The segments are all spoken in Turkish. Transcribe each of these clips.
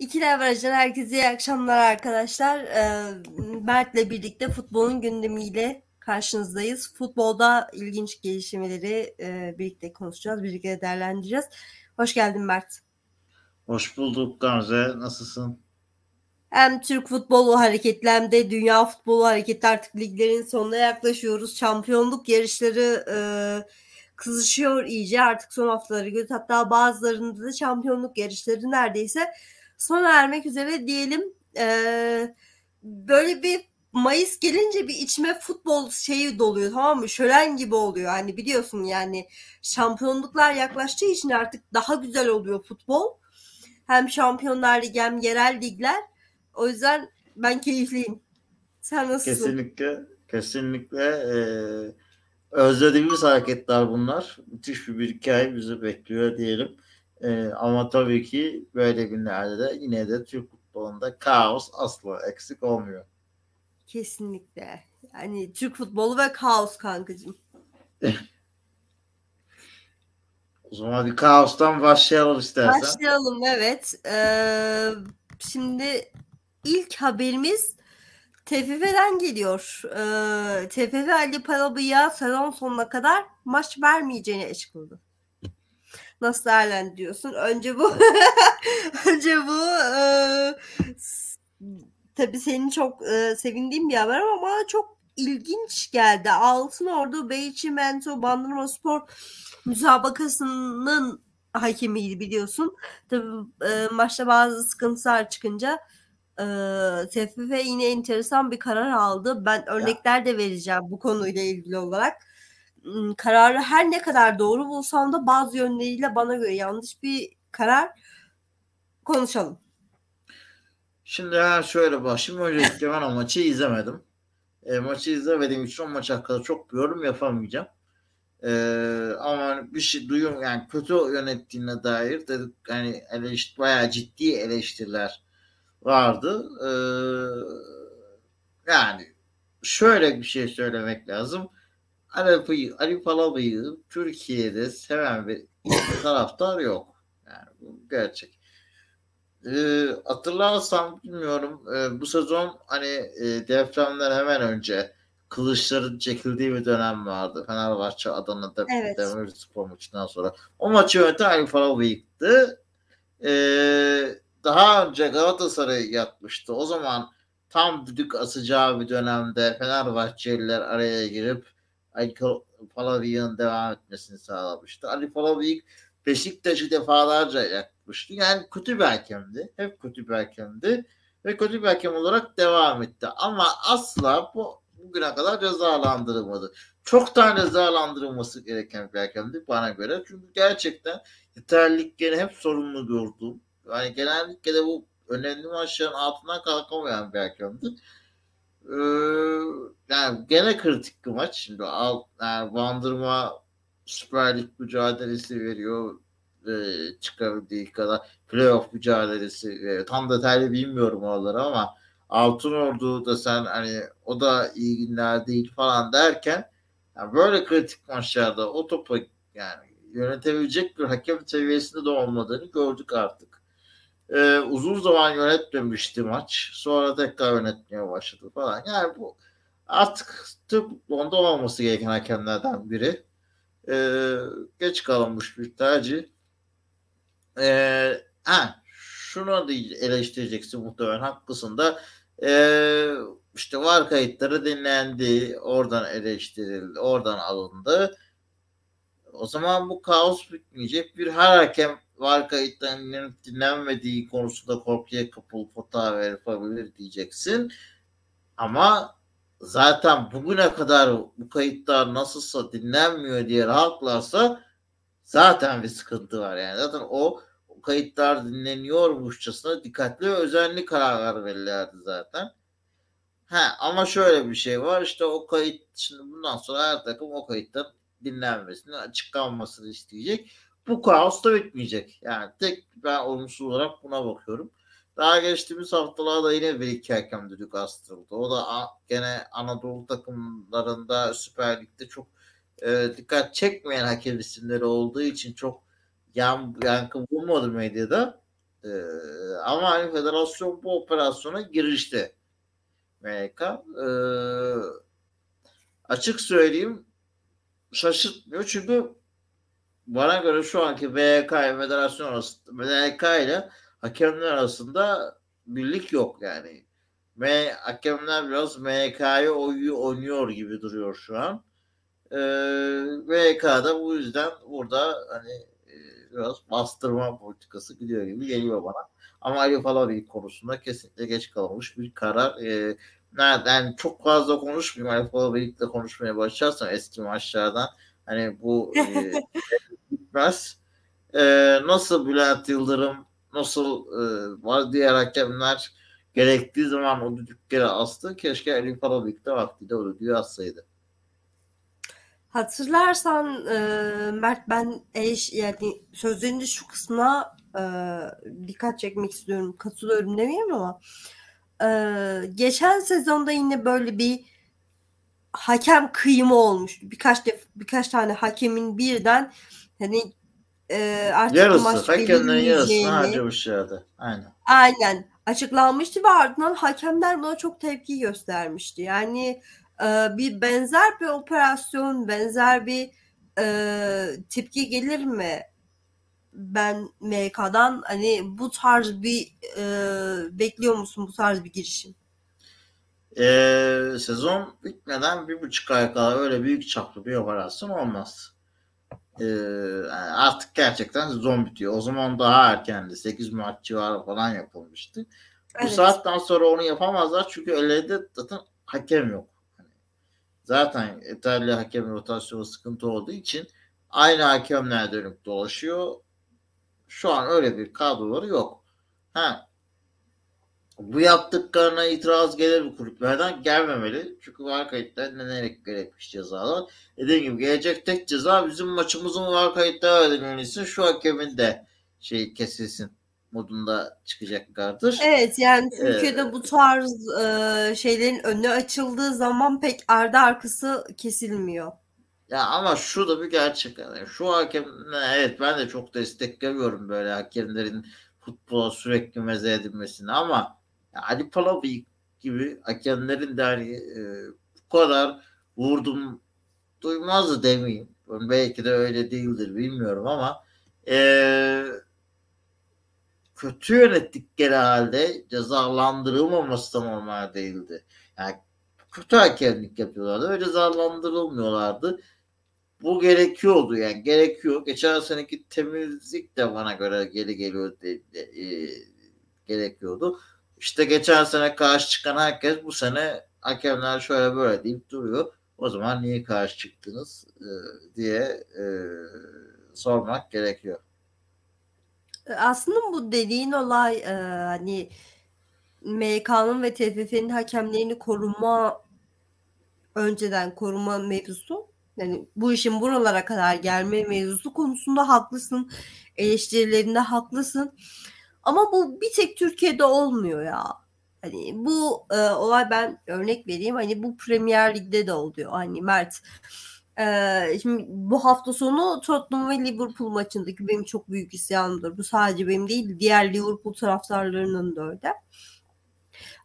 İki Leveraj'dan herkese iyi akşamlar arkadaşlar. Ee, Mert'le birlikte futbolun gündemiyle karşınızdayız. Futbolda ilginç gelişmeleri e, birlikte konuşacağız, birlikte değerlendireceğiz. Hoş geldin Mert. Hoş bulduk Gamze. Nasılsın? Hem Türk futbolu hareketli hem de dünya futbolu hareketli artık liglerin sonuna yaklaşıyoruz. Şampiyonluk yarışları e, kızışıyor iyice artık son haftaları göz hatta bazılarında da şampiyonluk yarışları neredeyse sona ermek üzere diyelim. Ee, böyle bir Mayıs gelince bir içime futbol şeyi doluyor tamam mı? Şölen gibi oluyor. Hani biliyorsun yani şampiyonluklar yaklaştığı için artık daha güzel oluyor futbol. Hem Şampiyonlar Ligi hem yerel ligler. O yüzden ben keyifliyim. Sen nasılsın? Kesinlikle. Kesinlikle. Ee, özlediğimiz hareketler bunlar. Müthiş bir, bir hikaye bizi bekliyor diyelim. Ee, ama tabii ki böyle günlerde de yine de Türk futbolunda kaos asla eksik olmuyor. Kesinlikle. Yani Türk futbolu ve kaos kankacığım. o zaman bir kaostan başlayalım istersen. Başlayalım evet. Ee, şimdi ilk haberimiz TFF'den geliyor. Ee, TFF Ali Palabı'ya sezon sonuna kadar maç vermeyeceğini açıkladı. Nasıl değerlendiriyorsun? Önce bu önce bu e, tabii senin çok e, sevindiğin bir haber ama bana çok ilginç geldi. Altın Ordu Beyçimento Bandırma Spor müsabakasının hakemiydi biliyorsun. Tabii e, maçta bazı sıkıntılar çıkınca e, TFF yine enteresan bir karar aldı. Ben örnekler de vereceğim bu konuyla ilgili olarak kararı her ne kadar doğru bulsam da bazı yönleriyle bana göre yanlış bir karar konuşalım. Şimdi ha şöyle başlayayım. Öncelikle ben o maçı izlemedim. E, maçı izlemediğim için o maç hakkında çok yorum yapamayacağım. E, ama bir şey duyuyorum yani kötü yönettiğine dair dedik hani eleştir, bayağı ciddi eleştiriler vardı. E, yani şöyle bir şey söylemek lazım Ali, Ali Palabıyı Türkiye'de seven bir taraftar yok. Yani bu gerçek. Ee, hatırlarsam bilmiyorum e, bu sezon hani e, depremden hemen önce kılıçların çekildiği bir dönem vardı. Fenerbahçe Adana'da evet. Demirspor maçından sonra. O maçı yöneten Ali Palabıyık'tı. Ee, daha önce Galatasaray yapmıştı. O zaman tam düdük asacağı bir dönemde Fenerbahçeliler araya girip Ali Palavik'in devam etmesini sağlamıştı. Ali Palavik Beşiktaş'ı defalarca yakmıştı. Yani kötü bir hakemdi. Hep kötü bir hakemdi. Ve kötü bir hakem olarak devam etti. Ama asla bu bugüne kadar cezalandırılmadı. Çok tane cezalandırılması gereken bir hakemdi bana göre. Çünkü gerçekten yeterlilikleri hep sorumlu gördüm. Yani genellikle de bu önemli maçların altından kalkamayan bir hakemdi. Ee, yani gene kritik bir maç. Şimdi al, yani Bandırma Süper Lig mücadelesi veriyor e, çıkabildiği kadar playoff mücadelesi veriyor. Tam detaylı bilmiyorum oraları ama Altın Ordu da sen hani o da iyi günler değil falan derken yani böyle kritik maçlarda o topu yani yönetebilecek bir hakem seviyesinde de olmadığını gördük artık e, uzun zaman yönetmemişti maç. Sonra tekrar yönetmeye başladı falan. Yani bu artık Türk onda olması gereken hakemlerden biri. E, geç kalınmış bir tercih. E, ha, şunu eleştireceksin muhtemelen haklısın da e, işte var kayıtları dinlendi oradan eleştirildi oradan alındı o zaman bu kaos bitmeyecek bir her hakem var kayıtlarının dinlenmediği konusunda korkuya kapılıp hata yapabilir diyeceksin. Ama zaten bugüne kadar bu kayıtlar nasılsa dinlenmiyor diye rahatlarsa zaten bir sıkıntı var. Yani zaten o, o kayıtlar dinleniyormuşçasına dikkatli ve özenli kararlar verirlerdi zaten. Ha, ama şöyle bir şey var işte o kayıt şimdi bundan sonra her takım o kayıttan dinlenmesini açık kalmasını isteyecek bu kaos da bitmeyecek. Yani tek ben olumsuz olarak buna bakıyorum. Daha geçtiğimiz haftalarda yine bir iki hakem düdük astırıldı. O da gene Anadolu takımlarında Süper Lig'de çok e, dikkat çekmeyen hakem isimleri olduğu için çok yan, yankı bulmadı medyada. E, ama hani federasyon bu operasyona girişti. MHK. E, açık söyleyeyim şaşırtmıyor çünkü bana göre şu anki BK ve federasyon arasında BK ile hakemler arasında birlik yok yani. M hakemler biraz MK'yı oynuyor gibi duruyor şu an. Ee, MK da bu yüzden burada hani e, biraz bastırma politikası gidiyor gibi geliyor bana. Ama Ali Falavi konusunda kesinlikle geç kalmış bir karar. Ee, nereden çok fazla konuşmayayım. Ali Falavi'yle konuşmaya başlarsam eski maçlardan hani bu e, bitmez. E, nasıl Bülent Yıldırım nasıl e, diğer hakemler gerektiği zaman o düdükleri astı. Keşke Ali Palabik de vaktiyle o düdüğü assaydı. Hatırlarsan e, Mert ben eş yani sözlerinde şu kısmına e, dikkat çekmek istiyorum. Katılıyorum demeyeyim ama e, geçen sezonda yine böyle bir hakem kıyımı olmuştu. Birkaç def birkaç tane hakemin birden hani e, artık yarısı, maç hakemlerin yarısını harcamışlardı. Aynen. Aynen açıklanmıştı ve ardından hakemler buna çok tepki göstermişti. Yani e, bir benzer bir operasyon, benzer bir e, tepki gelir mi? Ben MK'dan hani bu tarz bir e, bekliyor musun bu tarz bir girişim? Ee, sezon bitmeden bir buçuk ay kala öyle büyük çaplı bir operasyon olmaz. Ee, artık gerçekten sezon bitiyor. O zaman daha erkendi. 8 Mart civarı falan yapılmıştı. Evet. Bu saatten sonra onu yapamazlar çünkü ellerinde zaten hakem yok. Hani zaten yeterli hakem rotasyonu sıkıntı olduğu için aynı hakemler dönüp dolaşıyor. Şu an öyle bir kadroları yok. Ha, bu yaptıklarına itiraz gelir bu kulüplerden gelmemeli. Çünkü var kayıtta denerek gerekmiş cezalar. Dediğim gibi gelecek tek ceza bizim maçımızın var kayıtta ödenilmesi şu hakemin de şey kesilsin modunda çıkacaklardır. Evet yani Türkiye'de ee, bu tarz e, şeylerin önü açıldığı zaman pek ardı arkası kesilmiyor. Ya ama şu da bir gerçek. Yani şu hakem evet ben de çok desteklemiyorum böyle hakemlerin futbola sürekli meze edilmesini ama Ali Palavi gibi hakemlerin de hani e, bu kadar vurdum duymazdı demeyeyim. Belki de öyle değildir bilmiyorum ama e, kötü yönettikleri halde cezalandırılmaması da normal değildi. Yani kötü hakemlik yapıyorlardı ve cezalandırılmıyorlardı. Bu gerekiyordu yani gerekiyor. Geçen seneki temizlik de bana göre geri geliyor de, de, e, gerekiyordu. İşte geçen sene karşı çıkan herkes bu sene hakemler şöyle böyle deyip duruyor. O zaman niye karşı çıktınız e, diye e, sormak gerekiyor. Aslında bu dediğin olay e, hani MK'nın ve TFF'nin hakemlerini koruma önceden koruma mevzusu yani bu işin buralara kadar gelme mevzusu konusunda haklısın. Eleştirilerinde haklısın. Ama bu bir tek Türkiye'de olmuyor ya. Hani bu e, olay ben örnek vereyim. Hani bu Premier Lig'de de oluyor. Hani Mert e, şimdi bu hafta sonu Tottenham ve Liverpool maçındaki benim çok büyük isyanımdır. Bu sadece benim değil diğer Liverpool taraftarlarının da öyle.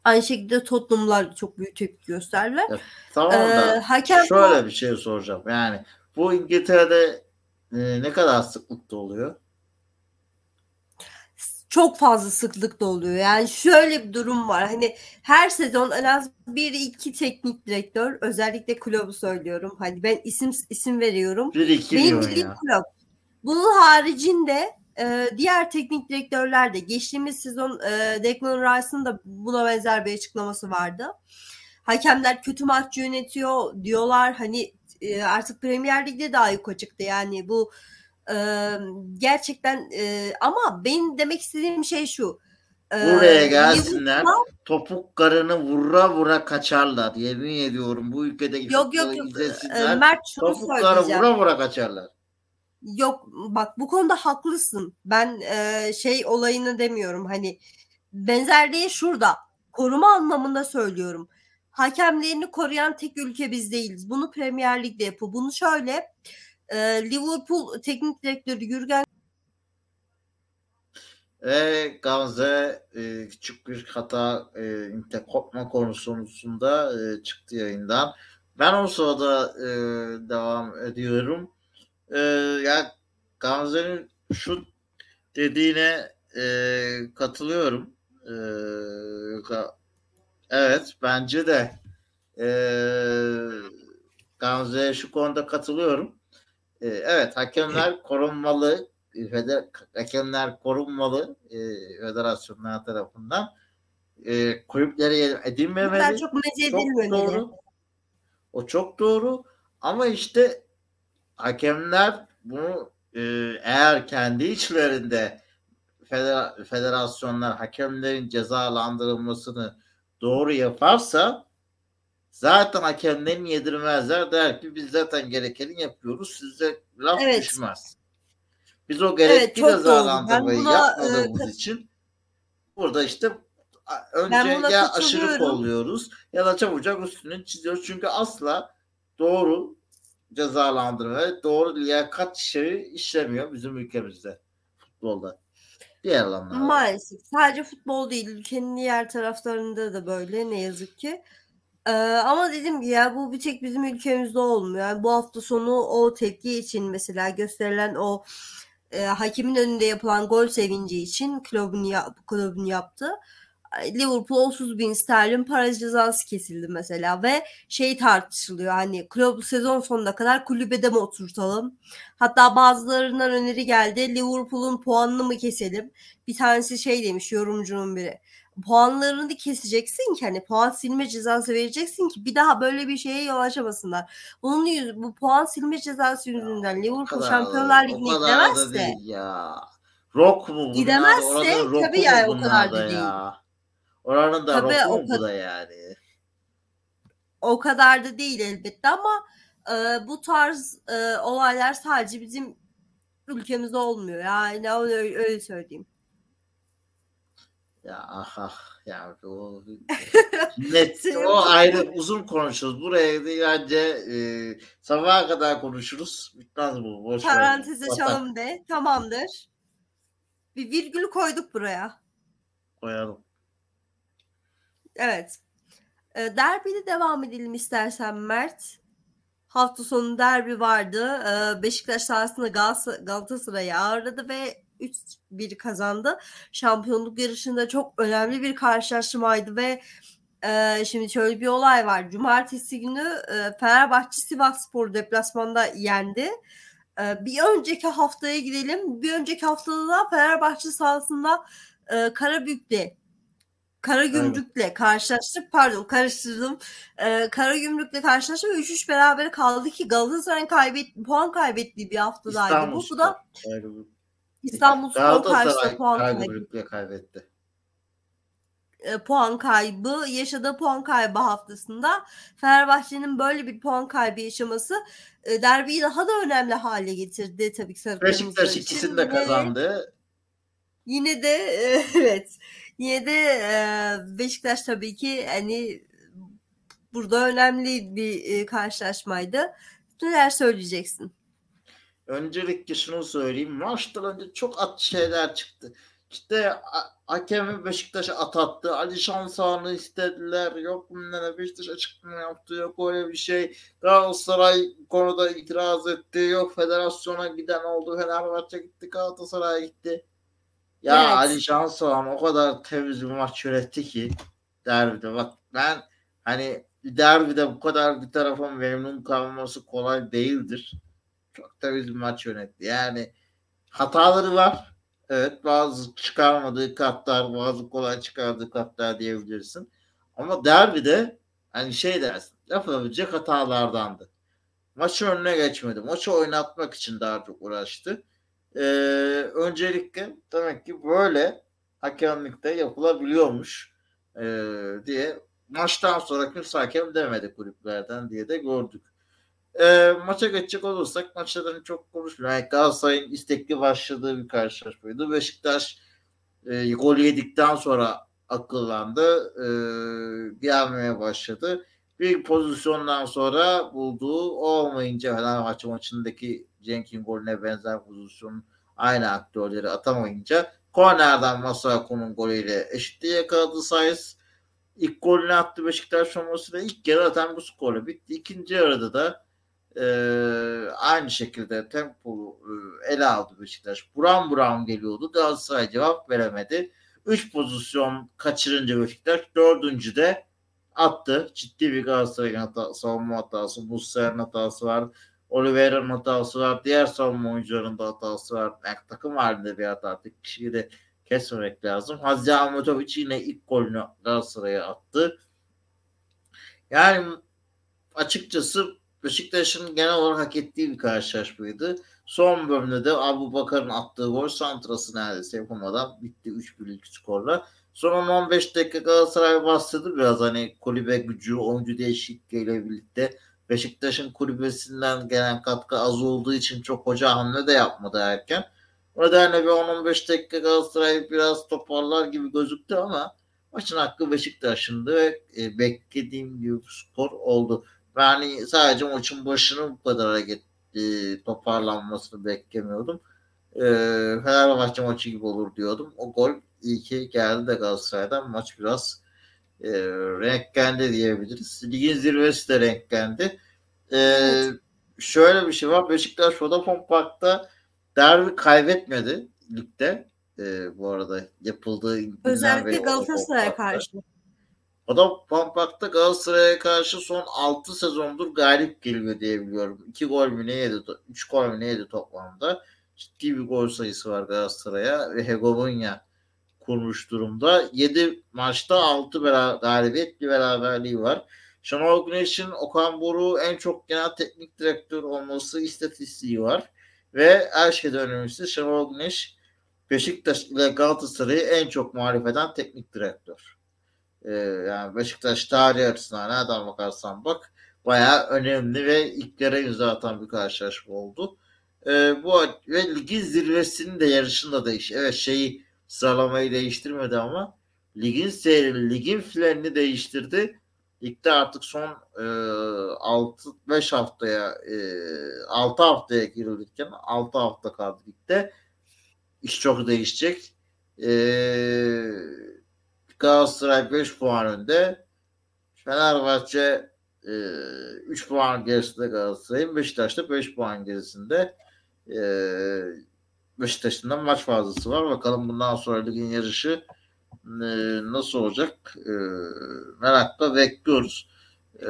Aynı şekilde Tottenham'lar çok büyük tepki gösterdiler. Ya, tamam da ee, hakem şöyle bu... bir şey soracağım. Yani bu İngiltere'de e, ne kadar sıklıkta oluyor? Çok fazla sıklıkta oluyor. Yani şöyle bir durum var. Hani her sezon en az bir iki teknik direktör özellikle kulübü söylüyorum. Hani ben isim isim veriyorum. Bir iki Benim bildiğim kulüp. Bunun haricinde e, diğer teknik direktörler de geçtiğimiz sezon e, Declan Rice'ın da buna benzer bir açıklaması vardı. Hakemler kötü maç yönetiyor diyorlar. Hani e, artık Premier Lig'de daha yukarı çıktı. Yani bu gerçekten e, ama benim demek istediğim şey şu. Buraya gelsinler. Topuk karını vura vura kaçarlar. Yemin ediyorum bu ülkede yok, yok, yok. izlesinler. Mert şunu topuk karı vura vura kaçarlar. Yok bak bu konuda haklısın. Ben e, şey olayını demiyorum. Hani benzerliği şurada. Koruma anlamında söylüyorum. Hakemlerini koruyan tek ülke biz değiliz. Bunu Premier Lig'de yapıyor. Bunu şöyle e, Liverpool teknik direktörü Jürgen Ve Gamze e, küçük bir hata e, kopma konusunda e, çıktı yayından. Ben o sırada e, devam ediyorum. E, ya Gamze'nin şu dediğine e, katılıyorum. E, evet bence de e, Gamze'ye şu konuda katılıyorum. E, evet hakemler korunmalı. Feder, hakemler korunmalı e, federasyonlar tarafından. E, kulüplere edilmemeli. Çok, çok doğru. O çok doğru. Ama işte hakemler bunu e, eğer kendi içlerinde feder, federasyonlar hakemlerin cezalandırılmasını doğru yaparsa zaten hakemlerin yedirmezler der ki biz zaten gerekeni yapıyoruz size laf evet. düşmez. Biz o gerekli evet, cezalandırmayı buna, yapmadığımız e, için burada işte önce ya aşırı kolluyoruz ya da çabucak üstünü çiziyoruz. Çünkü asla doğru cezalandırma doğru liyakat şeyi işlemiyor bizim ülkemizde futbolda. Diğer alanlarda. Maalesef. Sadece futbol değil. Ülkenin diğer taraflarında da böyle ne yazık ki. Ee, ama dedim ki ya bu bir tek bizim ülkemizde olmuyor. Yani bu hafta sonu o tepki için mesela gösterilen o e, hakimin önünde yapılan gol sevinci için kulübün, yap, kulübün yaptı. Liverpool 30 bin sterlin para cezası kesildi mesela ve şey tartışılıyor hani kulüp sezon sonuna kadar kulübede mi oturtalım? Hatta bazılarından öneri geldi Liverpool'un puanını mı keselim? Bir tanesi şey demiş yorumcunun biri puanlarını keseceksin ki hani puan silme cezası vereceksin ki bir daha böyle bir şeye yol açamasınlar. Bunun yüz, bu puan silme cezası yüzünden Liverpool Şampiyonlar Ligi'ne gidemezse ya. Rock mu? Gidemezse tabii yani o kadar da değil. Oranın da Tabii o kadar, da yani. O kadar da değil elbette ama e, bu tarz e, olaylar sadece bizim ülkemizde olmuyor. Yani öyle, öyle söyleyeyim. Ya ah ah ya o net o ayrı uzun konuşuruz. Buraya bence e, sabaha kadar konuşuruz. Bitmez bu. Boş Parantez açalım de. Tamamdır. Bir virgül koyduk buraya. Koyalım. Evet. E, derbiyle devam edelim istersen Mert. Hafta sonu derbi vardı. E, Beşiktaş sahasında Galatasaray'ı ağırladı ve 3-1 kazandı. Şampiyonluk yarışında çok önemli bir karşılaşmaydı ve e, şimdi şöyle bir olay var. Cumartesi günü e, Fenerbahçe Sivas Spor deplasmanda yendi. E, bir önceki haftaya gidelim. Bir önceki haftada da Fenerbahçe sahasında e, Karabük'te Karagümrük'le evet. karşılaştık. Pardon karıştırdım. Ee, Karagümrük'le karşılaştık ve 3-3 beraber kaldı ki Galatasaray'ın kaybet puan kaybettiği bir haftadaydı. Bu, bu da İstanbul Spor karşısında puan kaybetti. kaybetti. E, puan kaybı yaşadığı puan kaybı haftasında Fenerbahçe'nin böyle bir puan kaybı yaşaması e, derbiyi daha da önemli hale getirdi tabii ki sarı Beşiktaş ikisini de kazandı. Yine de e, evet Yine de e, Beşiktaş tabii ki hani burada önemli bir e, karşılaşmaydı. Neler söyleyeceksin? Öncelikle şunu söyleyeyim. Maçtan önce çok at şeyler çıktı. İşte hakemi Beşiktaş'a at attı. Ali Şansahan'ı istediler. Yok bunlara Beşiktaş açıklama yaptı. Yok öyle bir şey. Galatasaray konuda itiraz etti. Yok federasyona giden oldu. Fenerbahçe gitti. Galatasaray gitti. Ya evet. Ali Şansoğan o kadar temiz bir maç yönetti ki derbide. Bak ben hani derbide bu kadar bir tarafın memnun kalması kolay değildir. Çok temiz bir maç yönetti. Yani hataları var. Evet bazı çıkarmadığı katlar, bazı kolay çıkardığı katlar diyebilirsin. Ama derbide hani şey dersin yapabilecek hatalardandı. Maçı önüne geçmedi. Maçı oynatmak için daha çok uğraştı e, öncelikle demek ki böyle hakemlikte yapılabiliyormuş e, diye maçtan sonra kimse hakem demedi kulüplerden diye de gördük. E, maça geçecek olursak maçlardan çok konuşmuyor. Yani Galatasaray'ın istekli başladığı bir karşılaşmaydı. Beşiktaş e, gol yedikten sonra akıllandı. E, gelmeye başladı. Bir pozisyondan sonra bulduğu olmayınca Fenerbahçe maçındaki Cenk'in golüne benzer pozisyon aynı aktörleri atamayınca Kornerden Masuaku'nun golüyle eşitliği yakaladı Sayıs. İlk golünü attı Beşiktaş formasıyla. ilk yarı zaten bu skorla bitti. İkinci yarıda da e, aynı şekilde tempo e, ele aldı Beşiktaş. Buram buram geliyordu. Galatasaray cevap veremedi. Üç pozisyon kaçırınca Beşiktaş dördüncü de attı. Ciddi bir Galatasaray'ın hata, savunma hatası. Musler'in hatası var. Oliveira'nın hatası var. Diğer savunma oyuncularının da hatası var. Yani takım halinde bir hata. Tek kişiyi de kesmemek lazım. Hazzi Ahmetovic yine ilk golünü Galatasaray'a attı. Yani açıkçası Beşiktaş'ın genel olarak hak ettiği bir karşılaşmaydı. Son bölümde de Abu Bakar'ın attığı gol santrası neredeyse yapamadan bitti 3-1'lik skorla. Son 15 dakika Galatasaray bastırdı biraz hani kulübe gücü, oyuncu değişikliğiyle birlikte. Beşiktaş'ın kulübesinden gelen katkı az olduğu için çok hoca hamle de yapmadı erken. O nedenle bir 10-15 dakika Galatasaray biraz toparlar gibi gözüktü ama maçın hakkı Beşiktaş'ındı ve e, beklediğim gibi skor oldu. Yani sadece maçın başının bu kadar hareket e, toparlanmasını beklemiyordum. E, Fenerbahçe maçı gibi olur diyordum. O gol iyi ki geldi de Galatasaray'dan maç biraz e, renklendi diyebiliriz. Ligin zirvesi de renklendi. E, evet. Şöyle bir şey var. Beşiktaş Vodafone Park'ta derbi kaybetmedi ligde. E, bu arada yapıldığı özellikle Galatasaray'a karşı. O da Pampak'ta Galatasaray'a karşı son 6 sezondur galip geliyor diye biliyorum. 2 gol mü ne yedi? 3 gol mü ne yedi toplamda? Ciddi bir gol sayısı var Galatasaray'a ve hegemonya kurmuş durumda. 7 maçta 6 beraber, galibiyet bir beraberliği var. Şenol Güneş'in Okan Boru en çok genel teknik direktör olması istatistiği var. Ve her şeyden önemlisi Şenol Güneş Beşiktaş ile Galatasaray'ı en çok muhalif eden teknik direktör. Ee, yani Beşiktaş tarihi açısından nereden bakarsan bak bayağı önemli ve ilklere imza atan bir karşılaşma oldu. Ee, bu ve ligin zirvesinin de yarışında değiş. Evet şeyi sıralamayı değiştirmedi ama ligin seyrini, ligin filerini değiştirdi. Ligde artık son e, 6-5 haftaya e, 6 haftaya girilirken 6 hafta kaldı ligde. İş çok değişecek. E, Galatasaray 5 puan önde. Fenerbahçe e, 3 puan gerisinde Galatasaray'ın. Beşiktaş da 5 puan gerisinde. E, Beşiktaş'ın da maç fazlası var. Bakalım bundan sonra ligin yarışı e, nasıl olacak e, merakla bekliyoruz. E,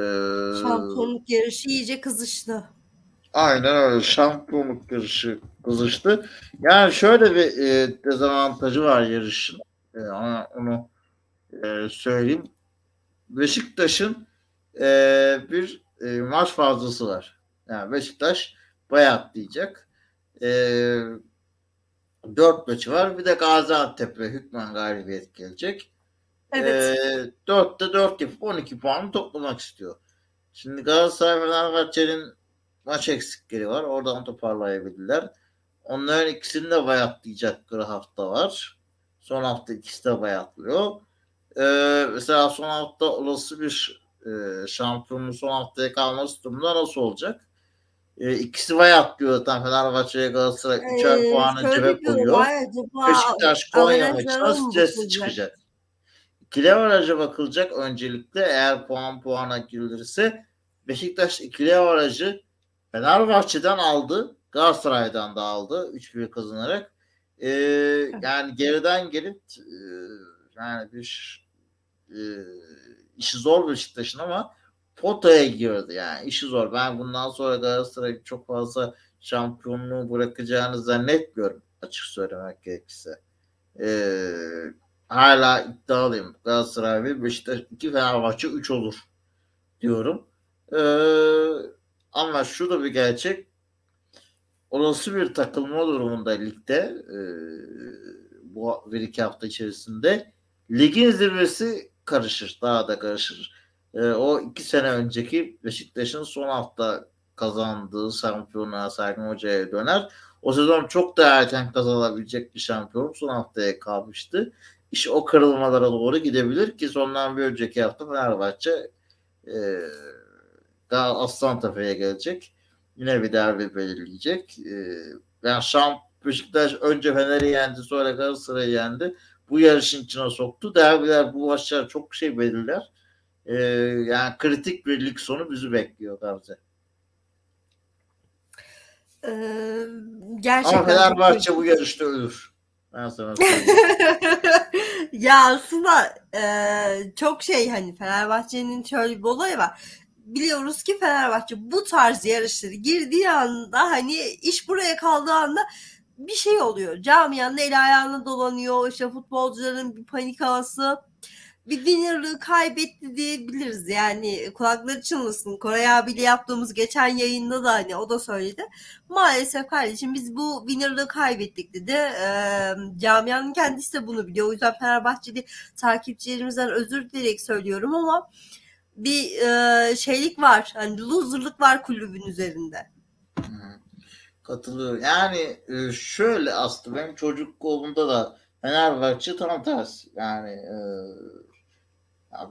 Şampiyonluk yarışı iyice kızıştı. Aynen öyle. Şampiyonluk yarışı kızıştı. Yani şöyle bir e, dezavantajı var yarışın. E, onu e, söyleyeyim. Beşiktaş'ın e, bir e, maç fazlası var. Yani Beşiktaş bayağı diyecek. E, dört maçı var. Bir de Gaziantep'e hükmen galibiyet gelecek. Evet. E, dörtte dört yapıp 12 puan toplamak istiyor. Şimdi Galatasaray Fenerbahçe'nin maç eksikleri var. Oradan toparlayabilirler. Onların ikisini de bayatlayacakları hafta var. Son hafta ikisi de bayatlıyor. Ee, mesela son hafta olası bir e, şampiyonun son haftaya kalması durumunda nasıl olacak? E, ikisi vay atlıyor zaten Fenerbahçe'ye Galatasaray ee, üçer puanı cebe koyuyor. Beşiktaş Konya maçına stresli çıkacak. İkili avaraja bakılacak öncelikle eğer puan puana girilirse Beşiktaş ikili avarajı Fenerbahçe'den aldı. Galatasaray'dan da aldı. 3-1 kazanarak. Ee, yani geriden gelip e, yani bir e, işi zor Beşiktaş'ın ama potaya girdi yani işi zor. Ben bundan sonra Galatasaray çok fazla şampiyonluğu bırakacağını zannetmiyorum açık söylemek gerekirse. Ee, hala iddialıyım. Galatasaray ve Beşiktaş 2 Fenerbahçe 3 olur diyorum. Ee, ama şu da bir gerçek. Olası bir takılma durumunda ligde e, bu bir iki hafta içerisinde ligin zirvesi karışır. Daha da karışır. E, o iki sene önceki Beşiktaş'ın son hafta kazandığı şampiyonluğa Sergen Hoca'ya döner. O sezon çok da erken kazanabilecek bir şampiyon son haftaya kalmıştı. İş o kırılmalara doğru gidebilir ki sondan bir önceki hafta Fenerbahçe e, Aslan Tepe'ye gelecek. Yine bir derbi belirleyecek. E, yani şamp Beşiktaş önce Fener'i yendi sonra Galatasaray'ı yendi. Bu yarışın içine soktu. Derbiler bu maçlar çok şey belirler. Ee, yani kritik bir lig sonu bizi bekliyor Gamze. Ee, gerçekten Ama Fenerbahçe bu yarışta ölür. Ben sana ya aslında e, çok şey hani Fenerbahçe'nin şöyle bir olayı var. Biliyoruz ki Fenerbahçe bu tarz yarışları girdiği anda hani iş buraya kaldığı anda bir şey oluyor. Camianın el ayağına dolanıyor. İşte futbolcuların bir panik havası bir winner'lığı kaybetti diyebiliriz. Yani kulakları çınlasın. Koray abiyle yaptığımız geçen yayında da hani o da söyledi. Maalesef kardeşim biz bu winner'lığı kaybettik dedi. E, camianın kendisi de bunu biliyor. O yüzden Fenerbahçeli takipçilerimizden özür dileyerek söylüyorum ama bir e, şeylik var. Hani loser'lık var kulübün üzerinde. Katılıyorum. Yani şöyle aslında benim çocukluğumda da Fenerbahçe tam tersi. Yani e,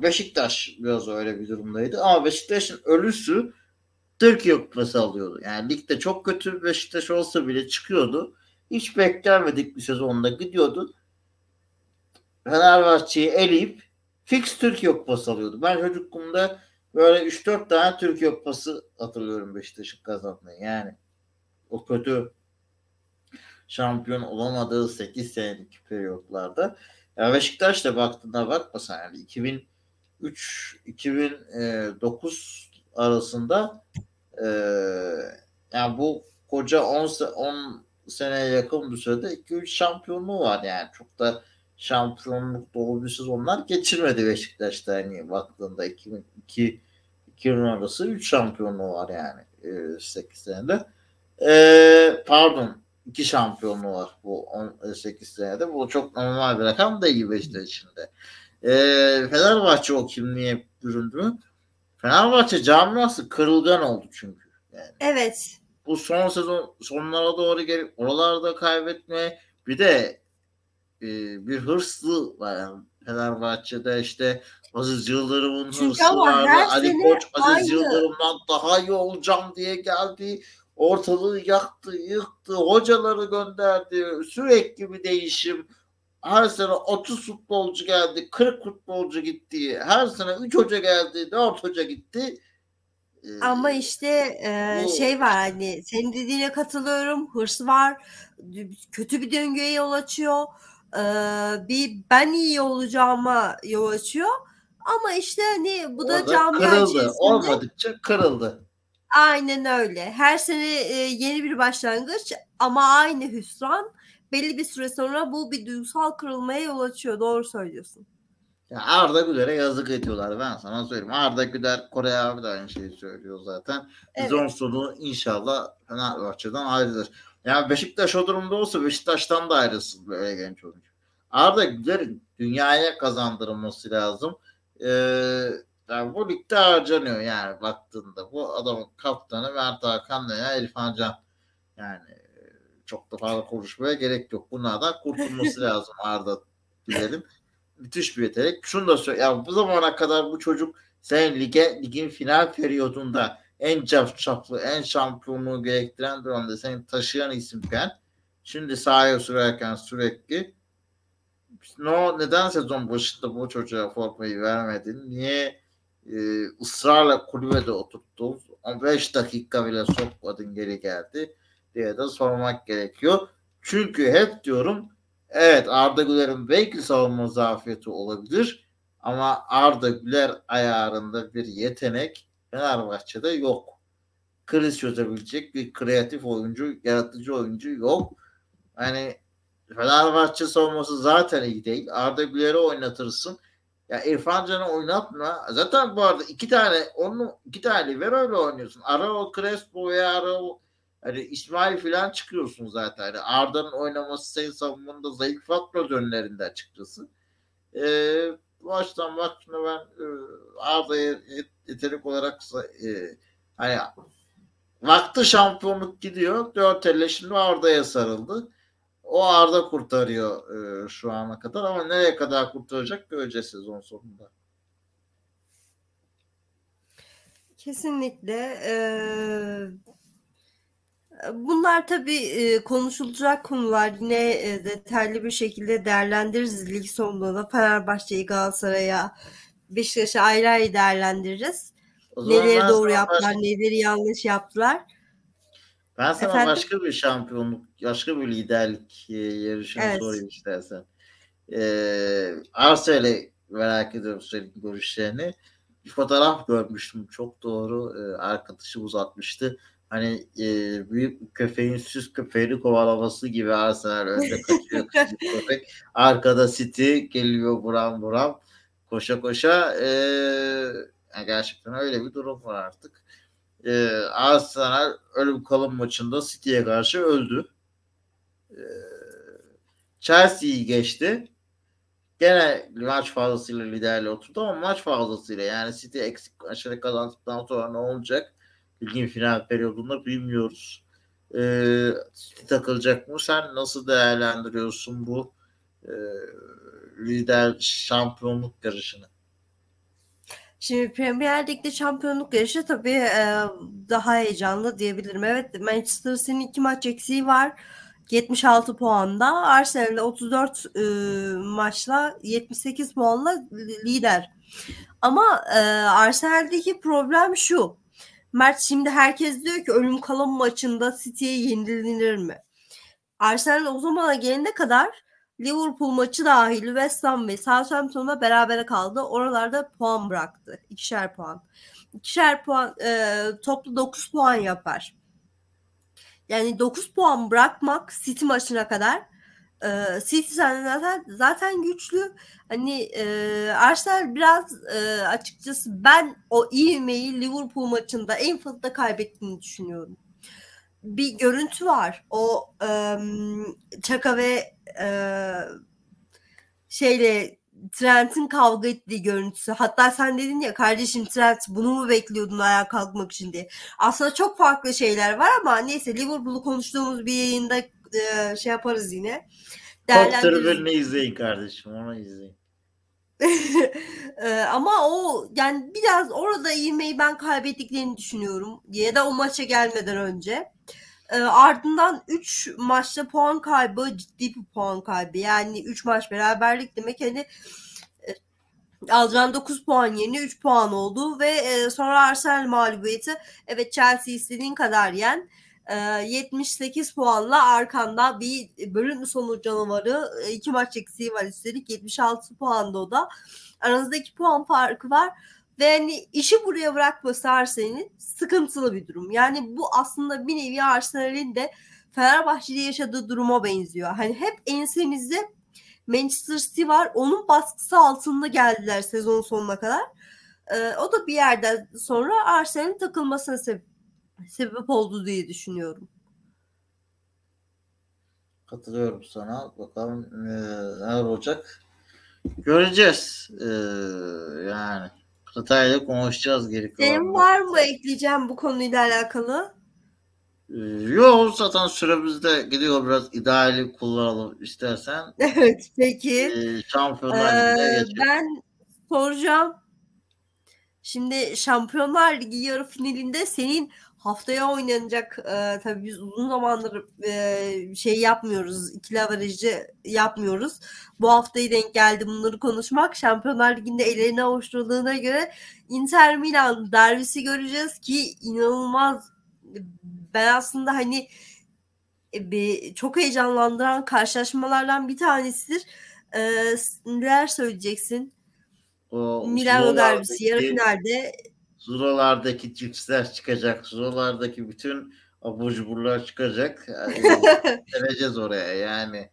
Beşiktaş biraz öyle bir durumdaydı ama Beşiktaş'ın ölüsü Türkiye Kupası alıyordu. Yani ligde çok kötü Beşiktaş olsa bile çıkıyordu. Hiç beklenmedik bir sezonda gidiyordu. Fenerbahçe'yi eleyip fix Türkiye Kupası alıyordu. Ben çocukluğumda böyle 3-4 tane Türkiye Kupası hatırlıyorum Beşiktaş'ın kazanmayı. Yani o kötü şampiyon olamadığı 8 senelik periyotlarda. Ya Beşiktaş da baktığında bakmasan yani 2000 2003-2009 arasında e, yani bu koca 10, 10 seneye yakın bir sürede 2-3 şampiyonluğu var yani. Çok da şampiyonluk dolu bir sezonlar geçirmedi Beşiktaş'ta hani baktığında 2002 2000 arası 3 şampiyonluğu var yani e, 8 senede. E, pardon 2 şampiyonluğu var bu 18 senede. Bu çok normal bir rakam değil Beşiktaş içinde. E, Fenerbahçe o kimliğe büründü mü? Fenerbahçe camiası kırılgan oldu çünkü. Yani. Evet. Bu son sezon sonlara doğru gelip oralarda kaybetme bir de e, bir hırslı var yani Fenerbahçe'de işte Aziz Yıldırım'ın hırsı vardı. Ali Koç Aziz aynı. Yıldırım'dan daha iyi olacağım diye geldi. Ortalığı yaktı, yıktı, hocaları gönderdi. Sürekli bir değişim her sene 30 futbolcu geldi, 40 futbolcu gitti. Her sene 3 hoca geldi, 4 hoca gitti. Ee, Ama işte e, bu... şey var hani senin dediğine katılıyorum. Hırs var. Kötü bir döngüye yol açıyor. Ee, bir ben iyi olacağıma yol açıyor. Ama işte hani bu da camia içerisinde. Olmadıkça kırıldı. Aynen öyle. Her sene e, yeni bir başlangıç ama aynı hüsran belli bir süre sonra bu bir duygusal kırılmaya yol açıyor. Doğru söylüyorsun. Ya Arda Güler'e yazık ediyorlar ben sana söyleyeyim. Arda Güler Kore abi de aynı şeyi söylüyor zaten. Evet. Sezon sonu inşallah Fenerbahçe'den ayrılır. Yani Beşiktaş o durumda olsa Beşiktaş'tan da ayrılsın böyle genç oyuncu. Arda Güler'in dünyaya kazandırılması lazım. Ee, yani bu ligde harcanıyor yani baktığında. Bu adamın kaptanı Mert Hakan veya İrfan Can. Yani çok da fazla konuşmaya gerek yok. Bunlardan kurtulması lazım Arda diyelim. Müthiş bir yetenek. Şunu da söyle. Ya bu zamana kadar bu çocuk sen lige, ligin final periyodunda en cafçaflı, en şampiyonluğu gerektiren dönemde seni taşıyan isimken şimdi sahaya sürerken sürekli no, neden sezon başında bu çocuğa formayı vermedin? Niye e, ısrarla kulübede oturttun? 15 dakika bile sokmadın geri geldi diye de sormak gerekiyor. Çünkü hep diyorum evet Arda Güler'in belki savunma zafiyeti olabilir ama Arda Güler ayarında bir yetenek Fenerbahçe'de yok. Kriz çözebilecek bir kreatif oyuncu, yaratıcı oyuncu yok. Hani Fenerbahçe savunması zaten iyi değil. Arda Güler'i oynatırsın. Ya İrfan Can'ı oynatma. Zaten bu arada iki tane onu iki tane ver öyle oynuyorsun. Ara o Crespo veya ara o Hani İsmail falan çıkıyorsun zaten. Hani Arda'nın oynaması senin savunmanda zayıflatmaz önlerinde açıkçası. Ee, bu açıdan ben e, Arda'ya yetenek olarak e, hani vakti şampiyonluk gidiyor. Dört elle şimdi Arda'ya sarıldı. O Arda kurtarıyor e, şu ana kadar ama nereye kadar kurtaracak göreceğiz sezon sonunda. Kesinlikle. Ee, Bunlar tabii konuşulacak konular. Yine detaylı bir şekilde değerlendiririz lig sonunda da Fenerbahçe'yi Galatasaray'a Beşiktaş'ı ayrı ayrı değerlendiririz. Neleri doğru yaptılar, neleri yanlış yaptılar. Ben sana Efendim? başka bir şampiyonluk, başka bir liderlik yarışını evet. sorayım istersen. Ee, Arsenal'e merak ediyorum senin görüşlerini. Bir fotoğraf görmüştüm. Çok doğru. Ee, arkadaşım atmıştı. Hani e, büyük köpeğin süs köpeğini kovalaması gibi Arsenal önde kaçıyor köpek. Arkada City geliyor buram buram. Koşa koşa e, gerçekten öyle bir durum var artık. E, Arsenal ölüm kalım maçında City'ye karşı öldü. E, Chelsea'yi geçti. Gene maç fazlasıyla liderle oturdu ama maç fazlasıyla yani City eksik maçları kazandıktan sonra ne olacak? Ligin final periyodunda bilmiyoruz. Ee, City takılacak mı? Sen nasıl değerlendiriyorsun bu e, lider şampiyonluk yarışını? Şimdi Premier Lig'de şampiyonluk yarışı tabii e, daha heyecanlı diyebilirim. Evet Manchester City'nin iki maç eksiği var. 76 puanda. Arsenal'de 34 e, maçla 78 puanla lider. Ama e, Arsenal'deki problem şu. Mert şimdi herkes diyor ki ölüm kalım maçında City'ye yenilir mi? Arsenal o zamana gelene kadar Liverpool maçı dahil West Ham ve Southampton'la berabere kaldı. Oralarda puan bıraktı. İkişer puan. İkişer puan e, toplu 9 puan yapar. Yani 9 puan bırakmak City maçına kadar e, City zaten zaten güçlü. Hani e, Arsenal biraz e, açıkçası ben o ivmeyi Liverpool maçında en fazla kaybettiğini düşünüyorum. Bir görüntü var. O e, Çaka ve e, şeyle Trent'in kavga ettiği görüntüsü. Hatta sen dedin ya kardeşim Trent bunu mu bekliyordun ayağa kalkmak için diye. Aslında çok farklı şeyler var ama neyse Liverpool'u konuştuğumuz bir yayında e, şey yaparız yine. Top tribününü izleyin kardeşim onu izleyin. Ama o yani biraz orada ivmeyi ben kaybettiklerini düşünüyorum. Ya da o maça gelmeden önce. E, ardından 3 maçta puan kaybı ciddi bir puan kaybı. Yani 3 maç beraberlik demek hani alacağın 9 puan yerine 3 puan oldu ve sonra Arsenal mağlubiyeti. Evet Chelsea istediğin kadar yen. E, 78 puanla arkanda bir bölüm sonu canavarı. İki maç eksiği var istedik. 76 puanda o da. Aranızda 2 puan farkı var. Ve hani işi buraya bırakması Arsenal'in sıkıntılı bir durum. Yani bu aslında bir nevi Arsenal'in de Fenerbahçe'de yaşadığı duruma benziyor. Hani hep ensemizde Manchester City var. Onun baskısı altında geldiler sezon sonuna kadar. Ee, o da bir yerden sonra Arsenal'in takılmasına sebep, sebep oldu diye düşünüyorum. Katılıyorum sana. Bakalım e, neler olacak. Göreceğiz. E, yani detaylı konuşacağız geri kalan. Senin var mı ekleyeceğim bu konuyla alakalı? Ee, yok zaten süremizde gidiyor biraz ideali kullanalım istersen. Evet peki. Ee, Şampiyonlar ee, Ben soracağım. Şimdi Şampiyonlar Ligi yarı finalinde senin haftaya oynanacak e, tabii biz uzun zamandır e, şey yapmıyoruz. ikili avarajı yapmıyoruz. Bu haftayı denk geldi bunları konuşmak. Şampiyonlar Ligi'nde ellerine avuçturduğuna göre Inter Milan derbisi göreceğiz ki inanılmaz ben aslında hani e, bir, çok heyecanlandıran karşılaşmalardan bir tanesidir. E, neler söyleyeceksin? O, Milano derbisi yarı finalde Zuralardaki cipsler çıkacak. Zuralardaki bütün abur cuburlar çıkacak. Yani, geleceğiz oraya yani.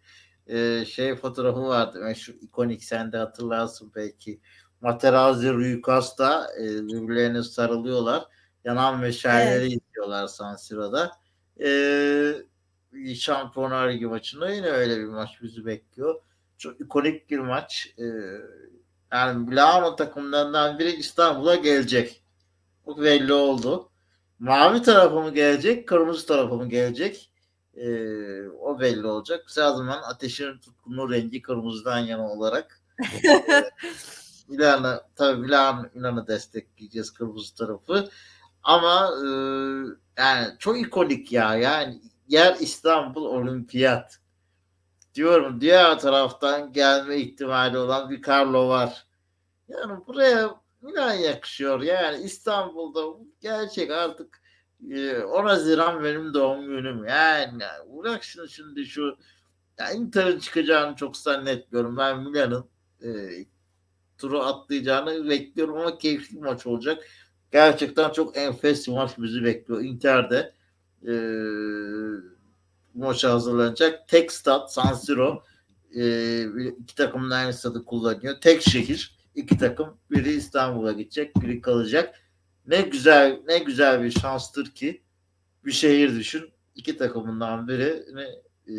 E, şey fotoğrafı vardı. Meşhur ikonik sen de hatırlarsın belki. Materazzi Costa e, birbirlerine sarılıyorlar. Yanan meşaleleri evet. izliyorlar San Siro'da. E, Şampiyonlar Ligi maçında yine öyle bir maç bizi bekliyor. Çok ikonik bir maç. E, yani Milano takımlarından biri İstanbul'a gelecek. Bu belli oldu. Mavi tarafı mı gelecek, kırmızı tarafı mı gelecek? Ee, o belli olacak. Her zaman ateşin tutkunu rengi kırmızıdan yana olarak e, Milan'ı tabii Milan, Milan'ı destekleyeceğiz kırmızı tarafı. Ama e, yani çok ikonik ya. Yani yer İstanbul Olimpiyat. Diyorum diğer taraftan gelme ihtimali olan bir Carlo var. Yani buraya Milan yakışıyor. Yani İstanbul'da gerçek artık 10 Haziran benim doğum günüm. Yani bırak şimdi, şu yani Inter'in çıkacağını çok zannetmiyorum. Ben Milan'ın e, turu atlayacağını bekliyorum ama keyifli maç olacak. Gerçekten çok enfes bir maç bizi bekliyor. Inter'de e, maça hazırlanacak. Tek stat San Siro e, iki takımın aynı stadı kullanıyor. Tek şehir iki takım biri İstanbul'a gidecek biri kalacak. Ne güzel ne güzel bir şanstır ki bir şehir düşün. iki takımından biri e,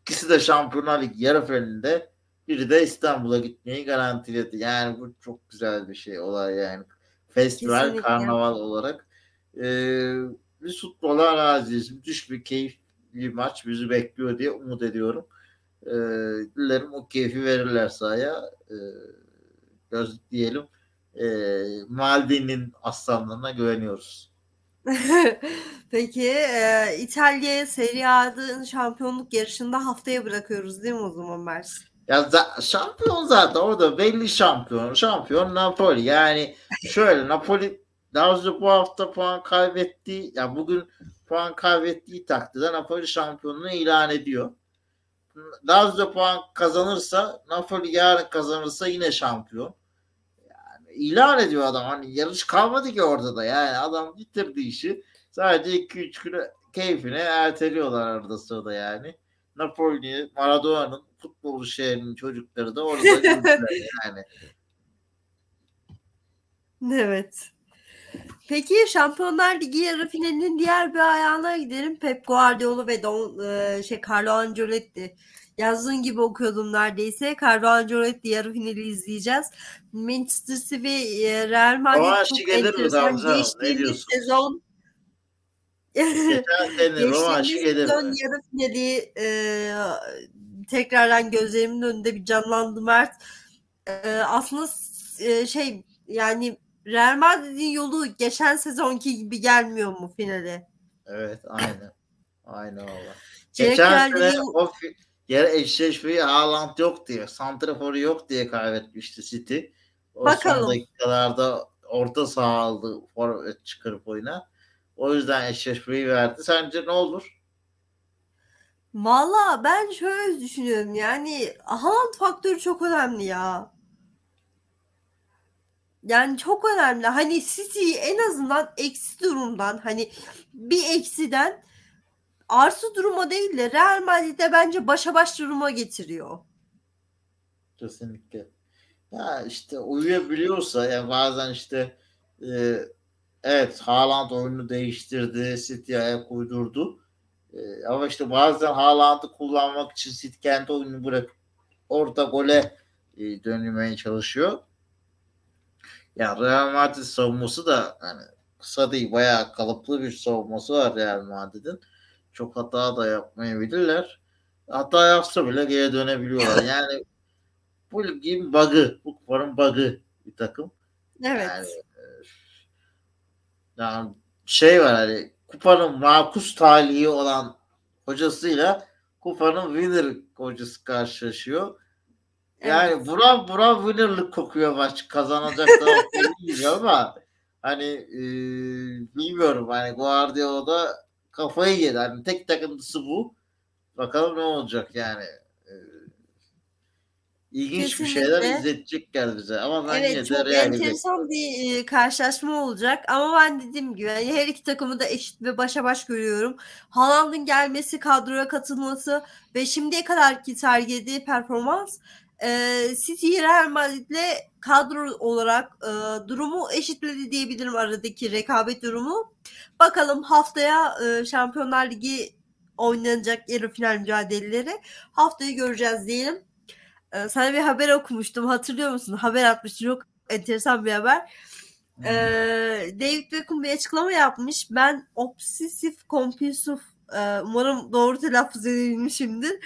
ikisi de Şampiyonlar Ligi yarı finalinde biri de İstanbul'a gitmeyi garantiledi. Yani bu çok güzel bir şey olay yani. Festival, Kesinlikle. karnaval olarak. Ee, biz futbola razıyız. Müthiş bir keyifli maç bizi bekliyor diye umut ediyorum. Ee, dilerim o keyfi verirler sahaya. Ee, göz diyelim. Ee, Maldini'nin aslanlarına güveniyoruz. Peki e, İtalya Serie A'nın şampiyonluk yarışında haftaya bırakıyoruz değil mi o zaman Mersin? Ya za- şampiyon zaten orada belli şampiyon. Şampiyon Napoli. Yani şöyle Napoli Lazio bu hafta puan kaybetti. Ya bugün puan kaybettiği takdirde Napoli şampiyonluğu ilan ediyor. Lazio puan kazanırsa Napoli yarın kazanırsa yine şampiyon. İlan ediyor adam. Hani yarış kalmadı ki orada da. Yani adam bitirdi işi. Sadece 2-3 gün keyfine erteliyorlar arada sırada yani. Napoli, Maradona'nın futbol şehrinin çocukları da orada yani. Evet. Peki Şampiyonlar Ligi yarı finalinin diğer bir ayağına gidelim. Pep Guardiola ve Don, e, şey Carlo Ancelotti. Yazdığın gibi okuyordum neredeyse. Ancelotti yarı finali izleyeceğiz. Manchester City e, Real Madrid çok enteresan geçtiğimiz sezon rövanşı gelir. yarı finali e, tekrardan gözlerimin önünde bir canlandı Mert. E, aslında e, şey yani Real Madrid'in yolu geçen sezonki gibi gelmiyor mu finale? Evet aynı. Aynı valla. Geçen sene o yer eşleşmeyi Haaland yok diye, Santrafor'u yok diye kaybetmişti City. O Bakalım. son dakikalarda orta saha aldı forvet çıkarıp oyuna. O yüzden eşleşmeyi verdi. Sence ne olur? Valla ben şöyle düşünüyorum yani Haaland faktörü çok önemli ya. Yani çok önemli. Hani City en azından eksi durumdan hani bir eksiden arsı duruma değil de Real Madrid'e bence başa baş duruma getiriyor. Kesinlikle. Ya işte uyuyabiliyorsa yani bazen işte e, evet Haaland oyunu değiştirdi. City ayak uydurdu. E, ama işte bazen Haaland'ı kullanmak için City kendi oyunu bırak orta gole e, dönmeye çalışıyor. Ya Real Madrid savunması da hani kısa değil bayağı kalıplı bir savunması var Real Madrid'in. Çok hata da yapmayabilirler. Hata yapsa bile geri dönebiliyorlar. Yani bu ligin bug'ı, bu kupanın bug'ı bir takım. Evet. Yani, e, yani şey var hani kupanın makus talihi olan hocasıyla kupanın winner hocası karşılaşıyor. Yani evet. buram buram winner'lık kokuyor maç. Kazanacak taraf ama hani e, bilmiyorum hani Guardiola'da kafayı yedi. Hani tek takıntısı bu. Bakalım ne olacak yani. E, ilginç Kesinlikle. bir şeyler izletecekler bize ama ben evet, çok enteresan bir e, karşılaşma olacak ama ben dediğim gibi yani her iki takımı da eşit ve başa baş görüyorum. Haaland'ın gelmesi, kadroya katılması ve şimdiye kadarki sergilediği performans e, City Real Madrid'le kadro olarak e, durumu eşitledi diyebilirim aradaki rekabet durumu. Bakalım haftaya e, Şampiyonlar Ligi oynanacak yarı final mücadeleleri haftayı göreceğiz diyelim. E, sana bir haber okumuştum hatırlıyor musun? Haber atmıştım çok enteresan bir haber. Hmm. E, David Beckham bir açıklama yapmış. Ben obsesif kompulsif e, umarım doğru telaffuz edilmişimdir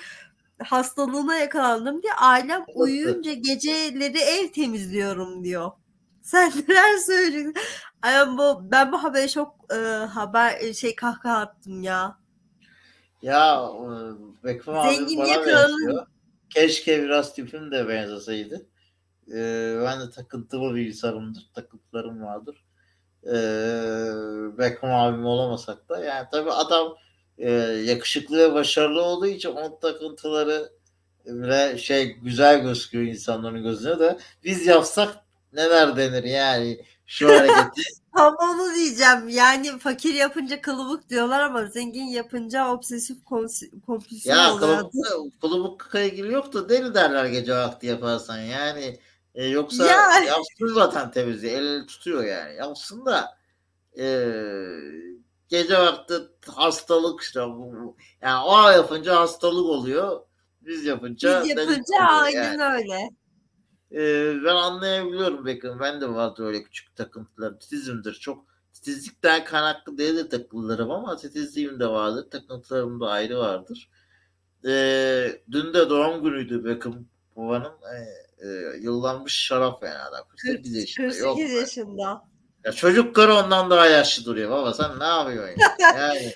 hastalığına yakalandım diye ailem uyuyunca geceleri ev temizliyorum diyor. Sen neler söylüyorsun? Ay bu ben bu habere çok e, haber şey kahkaha attım ya. Ya e, Beckham abi Zenginliğe bana benziyor. Keşke biraz tipim de benzeseydi. Ee, ben de takıntılı bir insanımdır. Takıntılarım vardır. Ee, Beckham abim olamasak da. Yani tabii adam e, yakışıklı ve başarılı olduğu için onun takıntıları bile şey güzel gözüküyor insanların gözüne de. Biz yapsak neler denir yani şu hareketi. Tam onu diyeceğim. Yani fakir yapınca kılıbık diyorlar ama zengin yapınca obsesif kompulsif Ya oluyor. kılıbık, kılıbıkla ilgili yok da deli derler gece vakti yaparsan yani. E, yoksa Ya. yapsın zaten temizliği. El tutuyor yani. Yapsın da e, gece vakti hastalık işte. bu- Yani o yapınca hastalık oluyor. Biz yapınca Biz yapınca aynen yani. öyle. E, ben anlayabiliyorum Beckham. Ben de vardı öyle küçük takıntılar. Titizimdir. Çok titizlikten kaynaklı değil de takıntılarım ama titizliğim de vardır. Takıntılarım da ayrı vardır. E, dün de doğum günüydü Beckham babanın. E, e, yıllanmış şarap yani adam. 48 yaşında. 48 Yok be. yaşında. Ya çocuk karı ondan daha yaşlı duruyor. Baba sen ne yapıyorsun? ya? Yani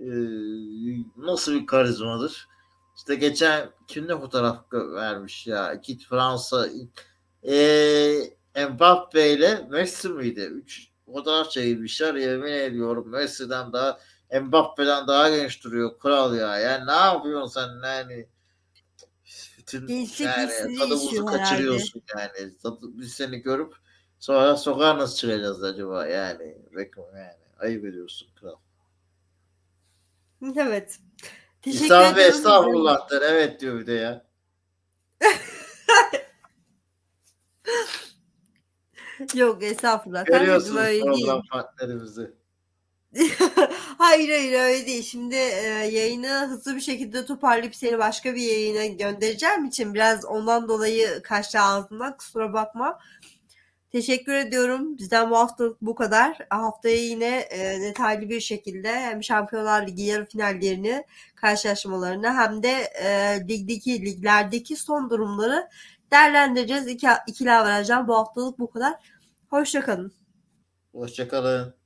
e, nasıl bir karizmadır? İşte geçen kimde fotoğraf vermiş ya? İki Fransa e, Mbappe ile Messi miydi? Üç fotoğraf çekilmişler. Yemin ediyorum Messi'den daha Mbappe'den daha genç duruyor. Kral ya. Yani ne yapıyorsun sen yani? Bütün Gençlik yani tadımızı yaşıyor herhalde. kaçırıyorsun yani. Tadı, biz seni görüp sonra sokağa nasıl çıkacağız acaba yani? Beckham yani. Ayıp ediyorsun kral. Evet. Teşekkür İslam ve estağfurullah der. Evet diyor bir de ya. Yok estağfurullah. Görüyorsunuz öyle program partnerimizi. hayır hayır öyle değil. Şimdi e, yayını hızlı bir şekilde toparlayıp seni başka bir yayına göndereceğim için biraz ondan dolayı kaçtı ağzından kusura bakma. Teşekkür ediyorum. Bizden bu haftalık bu kadar. Haftaya yine e, detaylı bir şekilde hem Şampiyonlar Ligi yarı finallerini, karşılaşmalarını hem de e, ligdeki liglerdeki son durumları değerlendireceğiz. İki, ikili averajdan bu haftalık bu kadar. Hoşçakalın. Hoşçakalın.